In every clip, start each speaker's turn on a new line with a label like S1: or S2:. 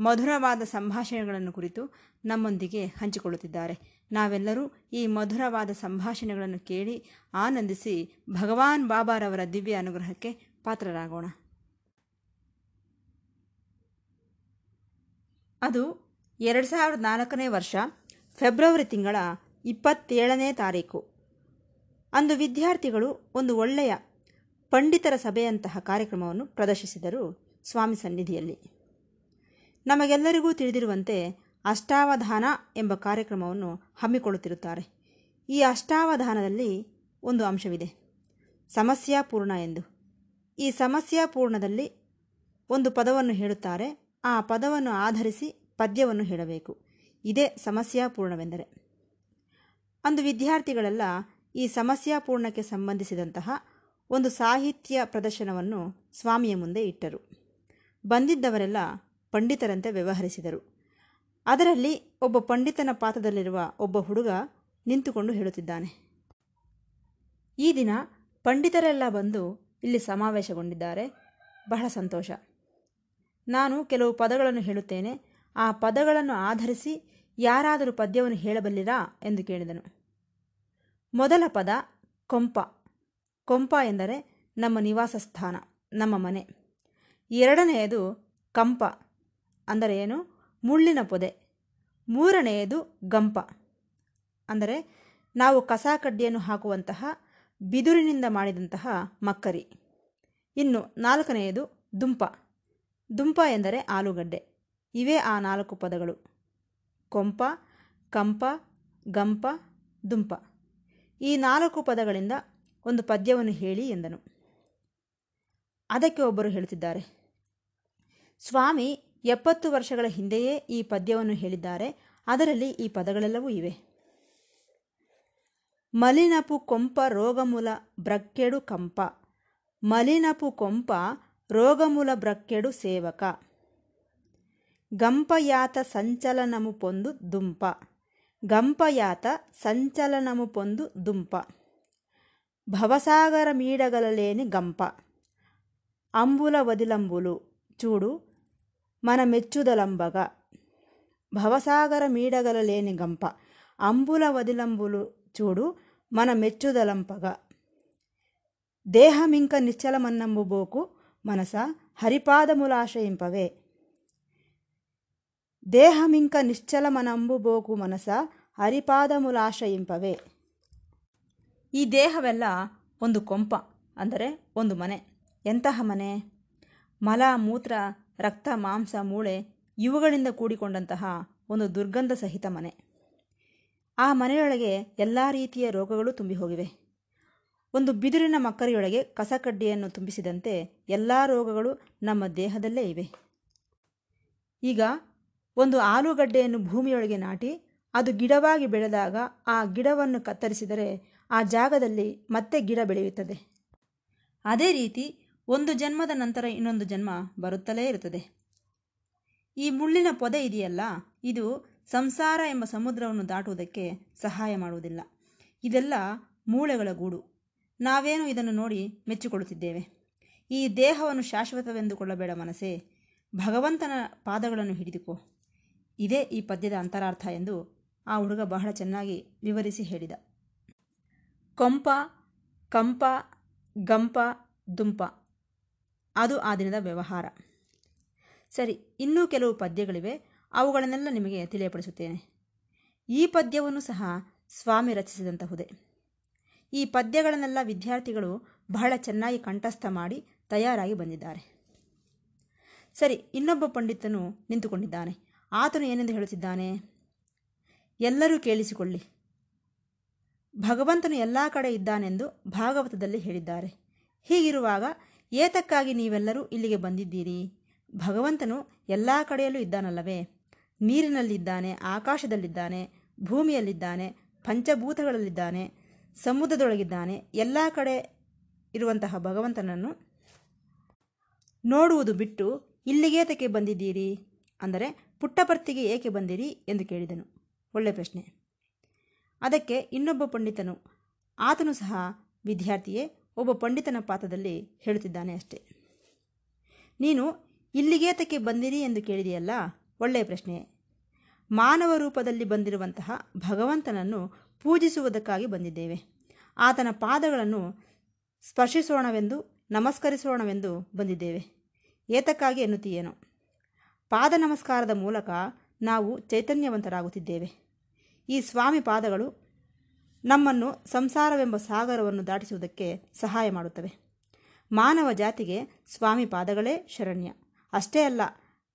S1: ಮಧುರವಾದ ಸಂಭಾಷಣೆಗಳನ್ನು ಕುರಿತು ನಮ್ಮೊಂದಿಗೆ ಹಂಚಿಕೊಳ್ಳುತ್ತಿದ್ದಾರೆ. ನಾವೆಲ್ಲರೂ ಈ ಮಧುರವಾದ ಸಂಭಾಷಣೆಗಳನ್ನು ಕೇಳಿ ಆನಂದಿಸಿ ಭಗವಾನ್ ಬಾಬಾರವರ ದಿವ್ಯ ಅನುಗ್ರಹಕ್ಕೆ ಪಾತ್ರರಾಗೋಣ. ಅದು ಎರಡು ಸಾವಿರದ ನಾಲ್ಕನೇ ವರ್ಷ, ಫೆಬ್ರವರಿ ತಿಂಗಳ ಇಪ್ಪತ್ತೇಳನೇ ತಾರೀಕು. ಅಂದು ವಿದ್ಯಾರ್ಥಿಗಳು ಒಂದು ಒಳ್ಳೆಯ ಪಂಡಿತರ ಸಭೆಯಂತಹ ಕಾರ್ಯಕ್ರಮವನ್ನು ಪ್ರದರ್ಶಿಸಿದರು ಸ್ವಾಮಿ ಸನ್ನಿಧಿಯಲ್ಲಿ. ನಮಗೆಲ್ಲರಿಗೂ ತಿಳಿದಿರುವಂತೆ ಅಷ್ಟಾವಧಾನ ಎಂಬ ಕಾರ್ಯಕ್ರಮವನ್ನು ಹಮ್ಮಿಕೊಳ್ಳುತ್ತಿರುತ್ತಾರೆ. ಈ ಅಷ್ಟಾವಧಾನದಲ್ಲಿ ಒಂದು ಅಂಶವಿದೆ. ಸಮಸ್ಯಾಪೂರ್ಣ ಎಂದು. ಈ ಸಮಸ್ಯಾಪೂರ್ಣದಲ್ಲಿ ಒಂದು ಪದವನ್ನು ಹೇಳುತ್ತಾರೆ. ಆ ಪದವನ್ನು ಆಧರಿಸಿ ಪದ್ಯವನ್ನು ಹೇಳಬೇಕು. ಇದೇ ಸಮಸ್ಯಾಪೂರ್ಣವೆಂದರೆ ಅಂದು ವಿದ್ಯಾರ್ಥಿಗಳೆಲ್ಲ ಈ ಸಮಸ್ಯಾಪೂರ್ಣಕ್ಕೆ ಸಂಬಂಧಿಸಿದಂತಹ ಒಂದು ಸಾಹಿತ್ಯ ಪ್ರದರ್ಶನವನ್ನು ಸ್ವಾಮಿಯ ಮುಂದೆ ಇಟ್ಟರು. ಬಂದಿದ್ದವರೆಲ್ಲ ಪಂಡಿತರಂತೆ ವ್ಯವಹರಿಸಿದರು. ಅದರಲ್ಲಿ ಒಬ್ಬ ಪಂಡಿತನ ಪಾತ್ರದಲ್ಲಿರುವ ಒಬ್ಬ ಹುಡುಗ ನಿಂತುಕೊಂಡು ಹೇಳುತ್ತಿದ್ದಾನೆ. ಈ ದಿನ ಪಂಡಿತರೆಲ್ಲ ಬಂದು ಇಲ್ಲಿ ಸಮಾವೇಶಗೊಂಡಿದ್ದಾರೆ. ಬಹಳ ಸಂತೋಷ. ನಾನು ಕೆಲವು ಪದಗಳನ್ನು ಹೇಳುತ್ತೇನೆ. ಆ ಪದಗಳನ್ನು ಆಧರಿಸಿ ಯಾರಾದರೂ ಪದ್ಯವನ್ನು ಹೇಳಬಲ್ಲಿರಾ ಎಂದು ಕೇಳಿದನು. ಮೊದಲ ಪದ ಕೊಂಪ. ಕೊಂಪ ಎಂದರೆ ನಮ್ಮ ನಿವಾಸ ಸ್ಥಾನ ನಮ್ಮ ಮನೆ. ಎರಡನೆಯದು ಕಂಪ. ಅಂದರೆ ಏನು? ಮುಳ್ಳಿನ ಪೊದೆ. ಮೂರನೆಯದು ಗಂಪ. ಅಂದರೆ ನಾವು ಕಸ ಕಡ್ಡಿಯನ್ನು ಹಾಕುವಂತಹ, ಬಿದುರಿನಿಂದ ಮಾಡಿದಂತಹ ಮಕ್ಕರಿ. ಇನ್ನು ನಾಲ್ಕನೆಯದು ದುಂಪ. ದುಂಪ ಎಂದರೆ ಆಲೂಗಡ್ಡೆ. ಇವೇ ಆ ನಾಲ್ಕು ಪದಗಳು. ಕೊಂಪ, ಕಂಪ, ಗಂಪ, ದುಂಪ. ಈ ನಾಲ್ಕು ಪದಗಳಿಂದ ಒಂದು ಪದ್ಯವನ್ನು ಹೇಳಿ ಎಂದನು. ಅದಕ್ಕೆ ಒಬ್ಬರು ಹೇಳುತ್ತಿದ್ದಾರೆ ಸ್ವಾಮಿ ಎಪ್ಪತ್ತು ವರ್ಷಗಳ ಹಿಂದೆಯೇ ಈ ಪದ್ಯವನ್ನು ಹೇಳಿದ್ದಾರೆ ಅದರಲ್ಲಿ ಈ ಪದಗಳೆಲ್ಲವೂ ಇವೆ ಮಲಿನಪು ಕೊಂಪ ರೋಗಮೂಲ ಬ್ರಕ್ಕೆಡು ಕಂಪ ಮಲಿನಪು ಕೊಂಪ ರೋಗಮೂಲ ಬ್ರಕ್ಕೆಡು ಸೇವಕ ಗಂಪಯಾತ ಸಂಚಲನಮು ಪೊಂದು ದುಂಪ ಗಂಪಯಾತ ಸಂಚಲನಮು ಪೊಂದು ದುಂಪ ಭವಸಾಗರ ಮೀಡಗಲಲೇನಿ ಗಂಪ ಅಂಬುಲ వదిలంబులు చూడు మన మెచ్చుదలంబగ భవసాగర మీడగలలేని గంప అంబుల వదిలంబులు చూడు మన మెచ్చుదలంపగ దేహమింక నిశ్చలమన్నంబుబోకు మనస హరిపాదములాశ్రయింపవే ದೇಹಮಿಂಕ ನಿಶ್ಚಲಮನಂಬುಬೋಕು ಮನಸ ಹರಿಪಾದಮುಲಾಶ್ರಯಿಂಪವೇ ಈ ದೇಹವೆಲ್ಲ ಒಂದು ಕೊಂಪ ಅಂದರೆ ಒಂದು ಮನೆ ಎಂತಹ ಮನೆ ಮಲ ಮೂತ್ರ ರಕ್ತ, ಮಾಂಸ, ಮೂಳೆ ಇವುಗಳಿಂದ ಕೂಡಿಕೊಂಡಂತಹ ಒಂದು ದುರ್ಗಂಧ ಸಹಿತ ಮನೆ. ಆ ಮನೆಯೊಳಗೆ ಎಲ್ಲ ರೀತಿಯ ರೋಗಗಳು ತುಂಬಿ ಹೋಗಿವೆ. ಒಂದು ಬಿದಿರಿನ ಮಕ್ಕರಿಯೊಳಗೆ ಕಸಕಡ್ಡಿಯನ್ನು ತುಂಬಿಸಿದಂತೆ ಎಲ್ಲ ರೋಗಗಳು ನಮ್ಮ ದೇಹದಲ್ಲೇ ಇವೆ. ಈಗ ಒಂದು ಆಲೂಗಡ್ಡೆಯನ್ನು ಭೂಮಿಯೊಳಗೆ ನಾಟಿ, ಅದು ಗಿಡವಾಗಿ ಬೆಳೆದಾಗ ಆ ಗಿಡವನ್ನು ಕತ್ತರಿಸಿದರೆ ಆ ಜಾಗದಲ್ಲಿ ಮತ್ತೆ ಗಿಡ ಬೆಳೆಯುತ್ತದೆ. ಅದೇ ರೀತಿ ಒಂದು ಜನ್ಮದ ನಂತರ ಇನ್ನೊಂದು ಜನ್ಮ ಬರುತ್ತಲೇ ಇರುತ್ತದೆ. ಈ ಮುಳ್ಳಿನ ಪೊದೆ ಇದೆಯಲ್ಲ? ಇದು ಸಂಸಾರ ಎಂಬ ಸಮುದ್ರವನ್ನು ದಾಟುವುದಕ್ಕೆ ಸಹಾಯ ಮಾಡುವುದಿಲ್ಲ. ಇದೆಲ್ಲ ಮೂಳೆಗಳ ಗೂಡು. ನಾವೇನು ಇದನ್ನು ನೋಡಿ ಮೆಚ್ಚಿಕೊಳ್ಳುತ್ತಿದ್ದೇವೆ? ಈ ದೇಹವನ್ನು ಶಾಶ್ವತವೆಂದುಕೊಳ್ಳಬೇಡ ಮನಸ್ಸೇ. ಭಗವಂತನ ಪಾದಗಳನ್ನು ಹಿಡಿದುಕೋ. ಇದೇ ಈ ಪದ್ಯದ ಅಂತರಾರ್ಥ ಎಂದು ಆ ಹುಡುಗ ಬಹಳ ಚೆನ್ನಾಗಿ ವಿವರಿಸಿ ಹೇಳಿದ. ಕೊಂಪ, ಕಂಪ, ಗಂಪ, ದುಂಪ. ಅದು ಆ ದಿನದ ವ್ಯವಹಾರ. ಸರಿ, ಇನ್ನೂ ಕೆಲವು ಪದ್ಯಗಳಿವೆ. ಅವುಗಳನ್ನೆಲ್ಲ ನಿಮಗೆ ತಿಳಿಯಪಡಿಸುತ್ತೇನೆ. ಈ ಪದ್ಯವನ್ನು ಸಹ ಸ್ವಾಮಿ ರಚಿಸಿದಂತಹುದೇ. ಈ ಪದ್ಯಗಳನ್ನೆಲ್ಲ ವಿದ್ಯಾರ್ಥಿಗಳು ಬಹಳ ಚೆನ್ನಾಗಿ ಕಂಠಸ್ಥ ಮಾಡಿ ತಯಾರಾಗಿ ಬಂದಿದ್ದಾರೆ. ಸರಿ, ಇನ್ನೊಬ್ಬ ಪಂಡಿತನು ನಿಂತುಕೊಂಡಿದ್ದಾನೆ. ಆತನು ಏನೆಂದು ಹೇಳುತ್ತಿದ್ದಾನೆ? ಎಲ್ಲರೂ ಕೇಳಿಸಿಕೊಳ್ಳಿ. ಭಗವಂತನು ಎಲ್ಲ ಕಡೆ ಇದ್ದಾನೆಂದು ಭಾಗವತದಲ್ಲಿ ಹೇಳಿದ್ದಾರೆ. ಹೀಗಿರುವಾಗ ಏತಕ್ಕಾಗಿ ನೀವೆಲ್ಲರೂ ಇಲ್ಲಿಗೆ ಬಂದಿದ್ದೀರಿ? ಭಗವಂತನು ಎಲ್ಲ ಕಡೆಯಲ್ಲೂ ಇದ್ದಾನಲ್ಲವೇ? ನೀರಿನಲ್ಲಿದ್ದಾನೆ, ಆಕಾಶದಲ್ಲಿದ್ದಾನೆ, ಭೂಮಿಯಲ್ಲಿದ್ದಾನೆ, ಪಂಚಭೂತಗಳಲ್ಲಿದ್ದಾನೆ, ಸಮುದ್ರದೊಳಗಿದ್ದಾನೆ, ಎಲ್ಲ ಕಡೆ ಇರುವಂತಹ ಭಗವಂತನನ್ನು ನೋಡುವುದು ಬಿಟ್ಟು ಇಲ್ಲಿಗೇತಕ್ಕೆ ಬಂದಿದ್ದೀರಿ? ಅಂದರೆ ಪುಟ್ಟಪರ್ತಿಗೆ ಏಕೆ ಬಂದಿರಿ ಎಂದು ಕೇಳಿದನು. ಒಳ್ಳೆ ಪ್ರಶ್ನೆ. ಅದಕ್ಕೆ ಇನ್ನೊಬ್ಬ ಪಂಡಿತನು, ಆತನು ಸಹ ವಿದ್ಯಾರ್ಥಿಯೇ ಒಬ್ಬ ಪಂಡಿತನ ಪಾತ್ರದಲ್ಲಿ ಹೇಳುತ್ತಿದ್ದಾನೆ ಅಷ್ಟೆ. ನೀನು ಇಲ್ಲಿಗೇತಕ್ಕೆ ಬಂದಿರಿ ಎಂದು ಕೇಳಿದೆಯಲ್ಲ? ಒಳ್ಳೆಯ ಪ್ರಶ್ನೆ. ಮಾನವ ರೂಪದಲ್ಲಿ ಬಂದಿರುವಂತಹ ಭಗವಂತನನ್ನು ಪೂಜಿಸುವುದಕ್ಕಾಗಿ ಬಂದಿದ್ದೇವೆ. ಆತನ ಪಾದಗಳನ್ನು ಸ್ಪರ್ಶಿಸೋಣವೆಂದು, ನಮಸ್ಕರಿಸೋಣವೆಂದು ಬಂದಿದ್ದೇವೆ. ಏತಕ್ಕಾಗಿ ಎನ್ನುತ್ತೀಯೇನು? ಪಾದ ನಮಸ್ಕಾರದ ಮೂಲಕ ನಾವು ಚೈತನ್ಯವಂತರಾಗುತ್ತಿದ್ದೇವೆ. ಈ ಸ್ವಾಮಿ ಪಾದಗಳು ನಮ್ಮನ್ನು ಸಂಸಾರವೆಂಬ ಸಾಗರವನ್ನು ದಾಟಿಸುವುದಕ್ಕೆ ಸಹಾಯ ಮಾಡುತ್ತವೆ. ಮಾನವ ಜಾತಿಗೆ ಸ್ವಾಮಿ ಪಾದಗಳೇ ಶರಣ್ಯ. ಅಷ್ಟೇ ಅಲ್ಲ,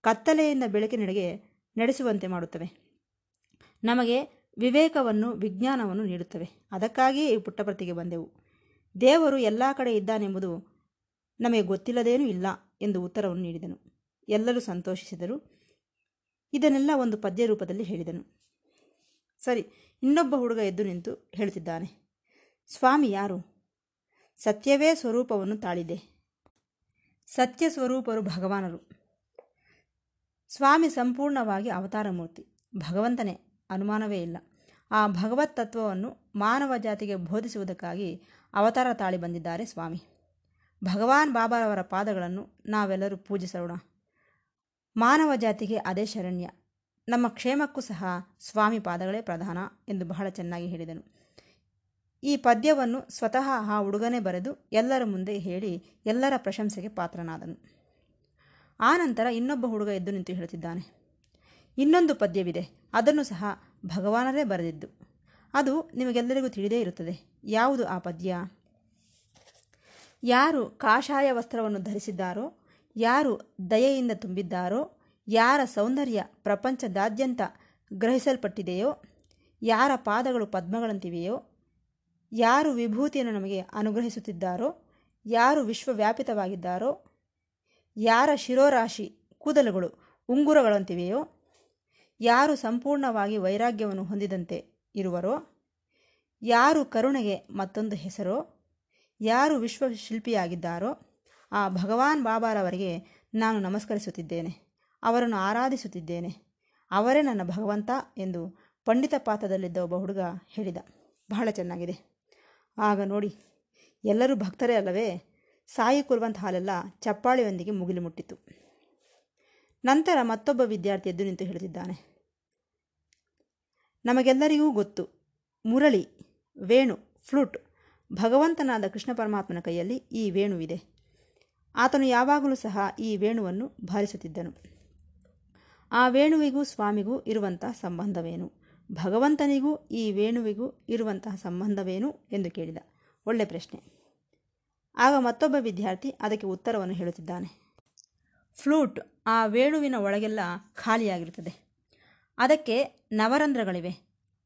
S1: ಕತ್ತಲೆಯಿಂದ ಬೆಳಕಿನೆಡೆಗೆ ನಡೆಸುವಂತೆ ಮಾಡುತ್ತವೆ. ನಮಗೆ ವಿವೇಕವನ್ನು, ವಿಜ್ಞಾನವನ್ನು ನೀಡುತ್ತವೆ. ಅದಕ್ಕಾಗಿಯೇ ಈ ಪುಟ್ಟಪ್ರತಿಗೆ ಬಂದೆವು. ದೇವರು ಎಲ್ಲ ಕಡೆ ಇದ್ದಾನೆಂಬುದು ನಮಗೆ ಗೊತ್ತಿಲ್ಲದೇನೂ ಇಲ್ಲ ಎಂದು ಉತ್ತರವನ್ನು ನೀಡಿದನು. ಎಲ್ಲರೂ ಸಂತೋಷಿಸಿದರು. ಇದನ್ನೆಲ್ಲ ಒಂದು ಪದ್ಯ ರೂಪದಲ್ಲಿ ಹೇಳಿದನು. ಸರಿ ಇನ್ನೊಬ್ಬ ಹುಡುಗ ಎದ್ದು ನಿಂತು ಹೇಳುತ್ತಿದ್ದಾನೆ ಸ್ವಾಮಿ ಯಾರು? ಸತ್ಯವೇ ಸ್ವರೂಪವನ್ನು ತಾಳಿದೆ. ಸತ್ಯ ಸ್ವರೂಪರು ಭಗವಾನರು. ಸ್ವಾಮಿ ಸಂಪೂರ್ಣವಾಗಿ ಅವತಾರ ಮೂರ್ತಿ ಭಗವಂತನೇ, ಅನುಮಾನವೇ ಇಲ್ಲ. ಆ ಭಗವತ್ ತತ್ವವನ್ನು ಮಾನವ ಜಾತಿಗೆ ಬೋಧಿಸುವುದಕ್ಕಾಗಿ ಅವತಾರ ತಾಳಿ ಬಂದಿದ್ದಾರೆ ಸ್ವಾಮಿ. ಭಗವಾನ್ ಬಾಬಾರವರ ಪಾದಗಳನ್ನು ನಾವೆಲ್ಲರೂ ಪೂಜಿಸೋಣ. ಮಾನವ ಜಾತಿಗೆ ಅದೇ ಶರಣ್ಯ. ನಮ್ಮ ಕ್ಷೇಮಕ್ಕೂ ಸಹ ಸ್ವಾಮಿ ಪಾದಗಳೇ ಪ್ರಧಾನ ಎಂದು ಬಹಳ ಚೆನ್ನಾಗಿ ಹೇಳಿದನು. ಈ ಪದ್ಯವನ್ನು ಸ್ವತಃ ಆ ಹುಡುಗನೇ ಬರೆದು ಎಲ್ಲರ ಮುಂದೆ ಹೇಳಿ ಎಲ್ಲರ ಪ್ರಶಂಸೆಗೆ ಪಾತ್ರನಾದನು. ಆ ನಂತರ ಇನ್ನೊಬ್ಬ ಹುಡುಗ ಎದ್ದು ನಿಂತು ಹೇಳುತ್ತಿದ್ದಾನೆ. ಇನ್ನೊಂದು ಪದ್ಯವಿದೆ. ಅದನ್ನು ಸಹ ಭಗವಾನರೇ ಬರೆದಿದ್ದು. ಅದು ನಿಮಗೆಲ್ಲರಿಗೂ ತಿಳಿದೇ ಇರುತ್ತದೆ. ಯಾವುದು ಆ ಪದ್ಯ? ಯಾರು ಕಾಷಾಯ ವಸ್ತ್ರವನ್ನು ಧರಿಸಿದ್ದಾರೋ, ಯಾರು ದಯೆಯಿಂದ ತುಂಬಿದ್ದಾರೋ ಯಾರ ಸೌಂದರ್ಯ ಪ್ರಪಂಚದಾದ್ಯಂತ ಗ್ರಹಿಸಲ್ಪಟ್ಟಿದೆಯೋ, ಯಾರ ಪಾದಗಳು ಪದ್ಮಗಳಂತಿವೆಯೋ, ಯಾರು ವಿಭೂತಿಯನ್ನು ನಮಗೆ ಅನುಗ್ರಹಿಸುತ್ತಿದ್ದಾರೋ, ಯಾರು ವಿಶ್ವವ್ಯಾಪಿತವಾಗಿದ್ದಾರೋ, ಯಾರ ಶಿರೋರಾಶಿ ಕೂದಲುಗಳು ಉಂಗುರಗಳಂತಿವೆಯೋ, ಯಾರು ಸಂಪೂರ್ಣವಾಗಿ ವೈರಾಗ್ಯವನ್ನು ಹೊಂದಿದಂತೆ ಇರುವರೋ, ಯಾರು ಕರುಣೆಗೆ ಮತ್ತೊಂದು ಹೆಸರೋ, ಯಾರು ವಿಶ್ವಶಿಲ್ಪಿಯಾಗಿದ್ದಾರೋ, ಆ ಭಗವಾನ್ ಬಾಬಾರವರಿಗೆ ನಾನು ನಮಸ್ಕರಿಸುತ್ತಿದ್ದೇನೆ. ಅವರನ್ನು ಆರಾಧಿಸುತ್ತಿದ್ದೇನೆ. ಅವರೇ ನನ್ನ ಭಗವಂತ ಎಂದು ಪಂಡಿತ ಪಾತ್ರದಲ್ಲಿದ್ದ ಒಬ್ಬ ಹುಡುಗ ಹೇಳಿದ. ಬಹಳ ಚೆನ್ನಾಗಿದೆ. ಆಗ ನೋಡಿ, ಎಲ್ಲರೂ ಭಕ್ತರೇ ಅಲ್ಲವೇ? ಸಾಯಿ ಕುಲ್ವಂತ್ ಹಾಲೆಲ್ಲ ಚಪ್ಪಾಳೆಯೊಂದಿಗೆ ಮುಗಿಲು ಮುಟ್ಟಿತು. ನಂತರ ಮತ್ತೊಬ್ಬ ವಿದ್ಯಾರ್ಥಿ ಎದ್ದು ನಿಂತು ಹೇಳುತ್ತಿದ್ದಾನೆ. ನಮಗೆಲ್ಲರಿಗೂ ಗೊತ್ತು, ಮುರಳಿ, ವೇಣು, ಫ್ಲೂಟ್, ಭಗವಂತನಾದ ಕೃಷ್ಣ ಪರಮಾತ್ಮನ ಕೈಯಲ್ಲಿ ಈ ವೇಣುವಿದೆ. ಆತನು ಯಾವಾಗಲೂ ಸಹ ಈ ವೇಣುವನ್ನು ಬಾರಿಸುತ್ತಿದ್ದನು ಆ ವೇಣುವಿಗೂ ಸ್ವಾಮಿಗೂ ಇರುವಂತಹ ಸಂಬಂಧವೇನು? ಭಗವಂತನಿಗೂ ಈ ವೇಣುವಿಗೂ ಇರುವಂತಹ ಸಂಬಂಧವೇನು ಎಂದು ಕೇಳಿದ. ಒಳ್ಳೆ ಪ್ರಶ್ನೆ. ಆಗ ಮತ್ತೊಬ್ಬ ವಿದ್ಯಾರ್ಥಿ ಅದಕ್ಕೆ ಉತ್ತರವನ್ನು ಹೇಳುತ್ತಿದ್ದಾನೆ. ಫ್ಲೂಟ್ ಆ ವೇಣುವಿನ ಒಳಗೆಲ್ಲ ಖಾಲಿಯಾಗಿರುತ್ತದೆ. ಅದಕ್ಕೆ ನವರಂಧ್ರಗಳಿವೆ.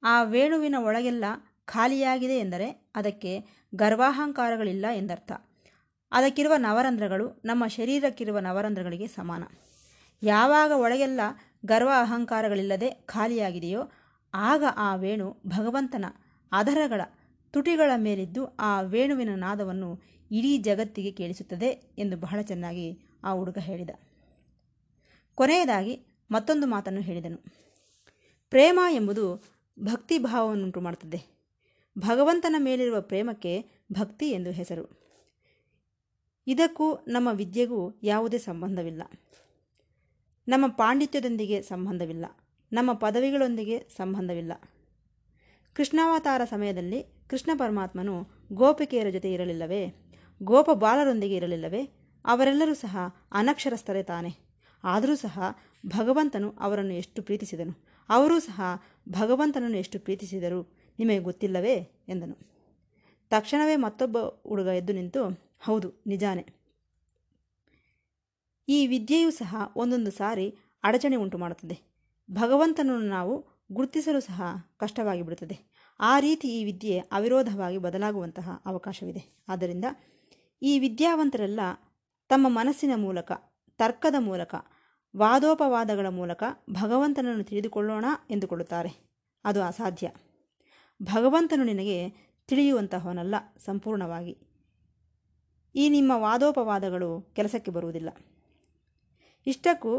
S1: ಆ ವೇಣುವಿನ ಒಳಗೆಲ್ಲ ಖಾಲಿಯಾಗಿದೆ ಎಂದರೆ ಅದಕ್ಕೆ ಗರ್ವಾಹಂಕಾರಗಳಿಲ್ಲ ಎಂದರ್ಥ. ಅದಕ್ಕಿರುವ ನವರಂಧ್ರಗಳು ನಮ್ಮ ಶರೀರಕ್ಕಿರುವ ನವರಂಧ್ರಗಳಿಗೆ ಸಮಾನ. ಯಾವಾಗ ಒಳಗೆಲ್ಲ ಗರ್ವ ಅಹಂಕಾರಗಳಿಲ್ಲದೆ ಖಾಲಿಯಾಗಿದೆಯೋ ಆಗ ಆ ವೇಣು ಭಗವಂತನ ಅಧರಗಳ ತುಟಿಗಳ ಮೇಲಿದ್ದು ಆ ವೇಣುವಿನ ನಾದವನ್ನು ಇಡೀ ಜಗತ್ತಿಗೆ ಕೇಳಿಸುತ್ತದೆ ಎಂದು ಬಹಳ ಚೆನ್ನಾಗಿ ಆ ಹುಡುಗ ಹೇಳಿದ. ಕೊನೆಯದಾಗಿ ಮತ್ತೊಂದು ಮಾತನ್ನು ಹೇಳಿದನು. ಪ್ರೇಮ ಎಂಬುದು ಭಕ್ತಿ ಭಾವವನ್ನುಂಟು ಮಾಡುತ್ತದೆ. ಭಗವಂತನ ಮೇಲಿರುವ ಪ್ರೇಮಕ್ಕೆ ಭಕ್ತಿ ಎಂದು ಹೆಸರು. ಇದಕ್ಕೂ ನಮ್ಮ ವಿದ್ಯೆಗೂ ಯಾವುದೇ ಸಂಬಂಧವಿಲ್ಲ. ನಮ್ಮ ಪಾಂಡಿತ್ಯದೊಂದಿಗೆ ಸಂಬಂಧವಿಲ್ಲ, ನಮ್ಮ ಪದವಿಗಳೊಂದಿಗೆ ಸಂಬಂಧವಿಲ್ಲ. ಕೃಷ್ಣಾವತಾರ ಸಮಯದಲ್ಲಿ ಕೃಷ್ಣ ಪರಮಾತ್ಮನು ಗೋಪಿಕೆಯರ ಜೊತೆ ಇರಲಿಲ್ಲವೇ? ಗೋಪ ಬಾಲರೊಂದಿಗೆ ಇರಲಿಲ್ಲವೇ? ಅವರೆಲ್ಲರೂ ಸಹ ಅನಕ್ಷರಸ್ಥರೇ ತಾನೆ. ಆದರೂ ಸಹ ಭಗವಂತನು ಅವರನ್ನು ಎಷ್ಟು ಪ್ರೀತಿಸಿದನು? ಅವರೂ ಸಹ ಭಗವಂತನನ್ನು ಎಷ್ಟು ಪ್ರೀತಿಸಿದರು? ನಿಮಗೆ ಗೊತ್ತಿಲ್ಲವೇ? ಎಂದನು. ತಕ್ಷಣವೇ ಮತ್ತೊಬ್ಬ ಹುಡುಗ ಎದ್ದು ನಿಂತು, ಹೌದು, ನಿಜಾನೇ. ಈ ವಿದ್ಯೆಯೂ ಸಹ ಒಂದೊಂದು ಸಾರಿ ಅಡಚಣೆ ಉಂಟು ಮಾಡುತ್ತದೆ. ಭಗವಂತನನ್ನು ನಾವು ಗುರುತಿಸಲು ಸಹ ಕಷ್ಟವಾಗಿ ಬಿಡುತ್ತದೆ. ಆ ರೀತಿ ಈ ವಿದ್ಯೆ ಅವಿರೋಧವಾಗಿ ಬದಲಾಗುವಂತಹ ಅವಕಾಶವಿದೆ. ಆದ್ದರಿಂದ ಈ ವಿದ್ಯಾವಂತರೆಲ್ಲ ತಮ್ಮ ಮನಸ್ಸಿನ ಮೂಲಕ, ತರ್ಕದ ಮೂಲಕ, ವಾದೋಪವಾದಗಳ ಮೂಲಕ ಭಗವಂತನನ್ನು ತಿಳಿದುಕೊಳ್ಳೋಣ ಎಂದುಕೊಳ್ಳುತ್ತಾರೆ. ಅದು ಅಸಾಧ್ಯ. ಭಗವಂತನು ನಿನಗೆ ತಿಳಿಯುವಂತಹವನಲ್ಲ ಸಂಪೂರ್ಣವಾಗಿ. ಈ ನಿಮ್ಮ ವಾದೋಪವಾದಗಳು ಕೆಲಸಕ್ಕೆ ಬರುವುದಿಲ್ಲ. ಇಷ್ಟಕ್ಕೂ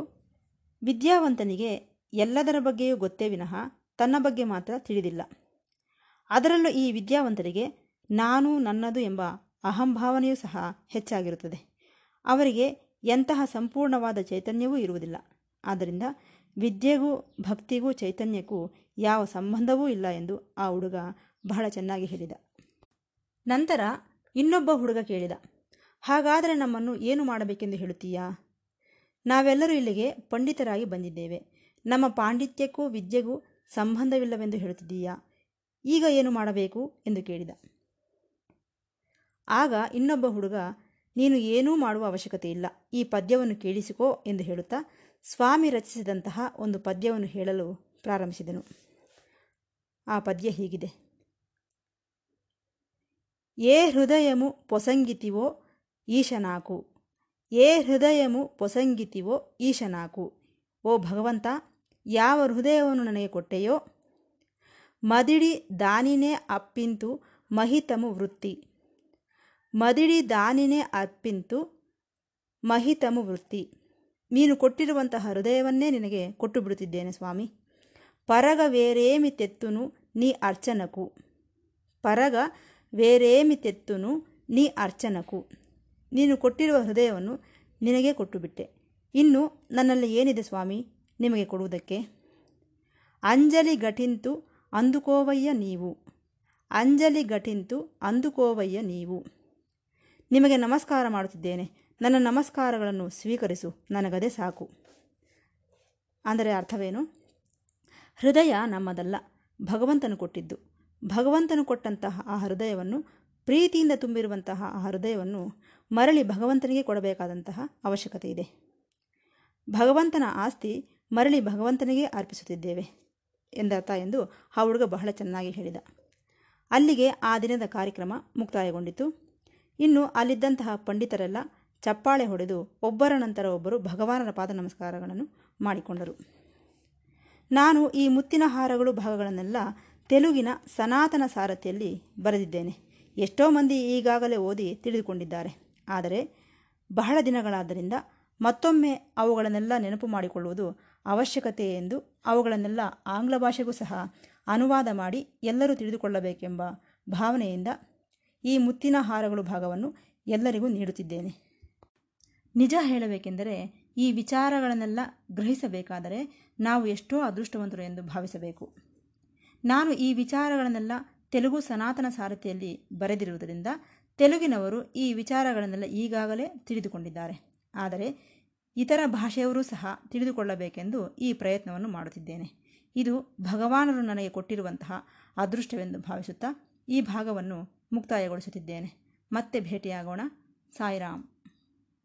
S1: ವಿದ್ಯಾವಂತನಿಗೆ ಎಲ್ಲದರ ಬಗ್ಗೆಯೂ ಗೊತ್ತೇ ವಿನಃ ತನ್ನ ಬಗ್ಗೆ ಮಾತ್ರ ತಿಳಿದಿಲ್ಲ. ಅದರಲ್ಲೂ ಈ ವಿದ್ಯಾವಂತರಿಗೆ ನಾನು ನನ್ನದು ಎಂಬ ಅಹಂಭಾವನೆಯೂ ಸಹ ಹೆಚ್ಚಾಗಿರುತ್ತದೆ. ಅವರಿಗೆ ಎಂತಹ ಸಂಪೂರ್ಣವಾದ ಚೈತನ್ಯವೂ ಇರುವುದಿಲ್ಲ. ಆದ್ದರಿಂದ ವಿದ್ಯೆಗೂ ಭಕ್ತಿಗೂ ಚೈತನ್ಯಕ್ಕೂ ಯಾವ ಸಂಬಂಧವೂ ಇಲ್ಲ ಎಂದು ಆ ಹುಡುಗ ಬಹಳ ಚೆನ್ನಾಗಿ ಹೇಳಿದ. ನಂತರ ಇನ್ನೊಬ್ಬ ಹುಡುಗ ಕೇಳಿದ, ಹಾಗಾದರೆ ನಮ್ಮನ್ನು ಏನು ಮಾಡಬೇಕೆಂದು ಹೇಳುತ್ತೀಯಾ? ನಾವೆಲ್ಲರೂ ಇಲ್ಲಿಗೆ ಪಂಡಿತರಾಗಿ ಬಂದಿದ್ದೇವೆ. ನಮ್ಮ ಪಾಂಡಿತ್ಯಕ್ಕೂ ವಿದ್ಯೆಗೂ ಸಂಬಂಧವಿಲ್ಲವೆಂದು ಹೇಳುತ್ತಿದ್ದೀಯಾ? ಈಗ ಏನು ಮಾಡಬೇಕು ಎಂದು ಕೇಳಿದ. ಆಗ ಇನ್ನೊಬ್ಬ ಹುಡುಗ, ನೀನು ಏನೂ ಮಾಡುವ ಅವಶ್ಯಕತೆ ಇಲ್ಲ, ಈ ಪದ್ಯವನ್ನು ಕೇಳಿಸಿಕೋ ಎಂದು ಹೇಳುತ್ತಾ ಸ್ವಾಮಿ ರಚಿಸಿದಂತಹ ಒಂದು ಪದ್ಯವನ್ನು ಹೇಳಲು ಪ್ರಾರಂಭಿಸಿದನು. ಆ ಪದ್ಯ ಹೀಗಿದೆ. ಏ ಹೃದಯಮು ಪೊಸಂಗಿತಿವೋ ಈಶನಾಕು ఏ ಹೃದಯಮು ಪೊಸಂಗಿತಿವೋ ಈಶನಾಕು. ಓ ಭಗವಂತ, ಯಾವ ಹೃದಯವನ್ನು ನನಗೆ ಕೊಟ್ಟೆಯೋ? ಮದಿಡಿ ದಾನಿನೇ ಅಪ್ಪಿಂತು ಮಹಿತಮು ವೃತ್ತಿ. ಮದಿಡಿ ದಾನಿನೇ ಅಪ್ಪಿಂತು ಮಹಿತಮು ವೃತ್ತಿ. ನೀನು ಕೊಟ್ಟಿರುವಂತಹ ಹೃದಯವನ್ನೇ ನಿನಗೆ ಕೊಟ್ಟು ಬಿಡುತ್ತಿದ್ದೇನೆ ಸ್ವಾಮಿ. ಪರಗ ವೇರೇಮಿ ತೆತ್ತುನು ನೀ ಅರ್ಚನಕು. ಪರಗ ವೇರೇಮಿ ತೆತ್ತುನು ನೀ ಅರ್ಚನಕು. ನೀನು ಕೊಟ್ಟಿರುವ ಹೃದಯವನ್ನು ನಿನಗೆ ಕೊಟ್ಟುಬಿಟ್ಟೆ. ಇನ್ನು ನನ್ನಲ್ಲಿ ಏನಿದೆ ಸ್ವಾಮಿ? ನಿಮಗೆ ಕೊಡುವುದಕ್ಕೆ? ಅಂಜಲಿ ಘಟಿಂತು ಅಂದುಕೋವಯ್ಯ ನೀವು. ಅಂಜಲಿ ಘಟಿಂತು ಅಂದುಕೋವಯ್ಯ ನೀವು. ನಿಮಗೆ ನಮಸ್ಕಾರ ಮಾಡುತ್ತಿದ್ದೇನೆ. ನನ್ನ ನಮಸ್ಕಾರಗಳನ್ನು ಸ್ವೀಕರಿಸು. ನನಗದೇ ಸಾಕು. ಅಂದರೆ ಅರ್ಥವೇನು? ಹೃದಯ ನಮ್ಮದಲ್ಲ. ಭಗವಂತನು ಕೊಟ್ಟಿದ್ದು. ಭಗವಂತನು ಕೊಟ್ಟಂತಹ ಆ ಹೃದಯವನ್ನು, ಪ್ರೀತಿಯಿಂದ ತುಂಬಿರುವಂತಹ ಆ ಹೃದಯವನ್ನು ಮರಳಿ ಭಗವಂತನಿಗೆ ಕೊಡಬೇಕಾದಂತಹ ಅವಶ್ಯಕತೆ ಇದೆ. ಭಗವಂತನ ಆಸ್ತಿ ಮರಳಿ ಭಗವಂತನಿಗೆ ಅರ್ಪಿಸುತ್ತಿದ್ದೇವೆ ಎಂದರ್ಥ ಎಂದು ಆ ಹುಡುಗ ಬಹಳ ಚೆನ್ನಾಗಿ ಹೇಳಿದ. ಅಲ್ಲಿಗೆ ಆ ದಿನದ ಕಾರ್ಯಕ್ರಮ ಮುಕ್ತಾಯಗೊಂಡಿತು. ಇನ್ನು ಅಲ್ಲಿದ್ದಂತಹ ಪಂಡಿತರೆಲ್ಲ ಚಪ್ಪಾಳೆ ಹೊಡೆದು ಒಬ್ಬರ ನಂತರ ಒಬ್ಬರು ಭಗವಾನರ ಪಾದ ನಮಸ್ಕಾರಗಳನ್ನು ಮಾಡಿಕೊಂಡರು. ನಾನು ಈ ಮುತ್ತಿನ ಹಾರಗಳು ಭಾಗಗಳನ್ನೆಲ್ಲ ತೆಲುಗಿನ ಸನಾತನ ಸಾರಥಿಯಲ್ಲಿ ಬರೆದಿದ್ದೇನೆ. ಎಷ್ಟೋ ಮಂದಿ ಈಗಾಗಲೇ ಓದಿ ತಿಳಿದುಕೊಂಡಿದ್ದಾರೆ. ಆದರೆ ಬಹಳ ದಿನಗಳಾದ್ದರಿಂದ ಮತ್ತೊಮ್ಮೆ ಅವುಗಳನ್ನೆಲ್ಲ ನೆನಪು ಮಾಡಿಕೊಳ್ಳುವುದು ಅವಶ್ಯಕತೆ ಎಂದು ಅವುಗಳನ್ನೆಲ್ಲ ಆಂಗ್ಲ ಭಾಷೆಗೂ ಸಹ ಅನುವಾದ ಮಾಡಿ ಎಲ್ಲರೂ ತಿಳಿದುಕೊಳ್ಳಬೇಕೆಂಬ ಭಾವನೆಯಿಂದ ಈ ಮುತ್ತಿನ ಹಾರಗಳು ಭಾಗವನ್ನು ಎಲ್ಲರಿಗೂ ನೀಡುತ್ತಿದ್ದೇನೆ. ನಿಜ ಹೇಳಬೇಕೆಂದರೆ ಈ ವಿಚಾರಗಳನ್ನೆಲ್ಲ ಗ್ರಹಿಸಬೇಕಾದರೆ ನಾವು ಎಷ್ಟೋ ಅದೃಷ್ಟವಂತರು ಎಂದು ಭಾವಿಸಬೇಕು. ನಾನು ಈ ವಿಚಾರಗಳನ್ನೆಲ್ಲ ತೆಲುಗು ಸನಾತನ ಸಾರಥಿಯಲ್ಲಿ ಬರೆದಿರುವುದರಿಂದ ತೆಲುಗಿನವರು ಈ ವಿಚಾರಗಳನ್ನೆಲ್ಲ ಈಗಾಗಲೇ ತಿಳಿದುಕೊಂಡಿದ್ದಾರೆ. ಆದರೆ ಇತರ ಭಾಷೆಯವರೂ ಸಹ ತಿಳಿದುಕೊಳ್ಳಬೇಕೆಂದು ಈ ಪ್ರಯತ್ನವನ್ನು ಮಾಡುತ್ತಿದ್ದೇನೆ. ಇದು ಭಗವಾನರು ನನಗೆ ಕೊಟ್ಟಿರುವಂತಹ ಅದೃಷ್ಟವೆಂದು ಭಾವಿಸುತ್ತಾ ಈ ಭಾಗವನ್ನು ಮುಕ್ತಾಯಗೊಳಿಸುತ್ತಿದ್ದೇನೆ. ಮತ್ತೆ ಭೇಟಿಯಾಗೋಣ. ಸಾಯಿರಾಮ್.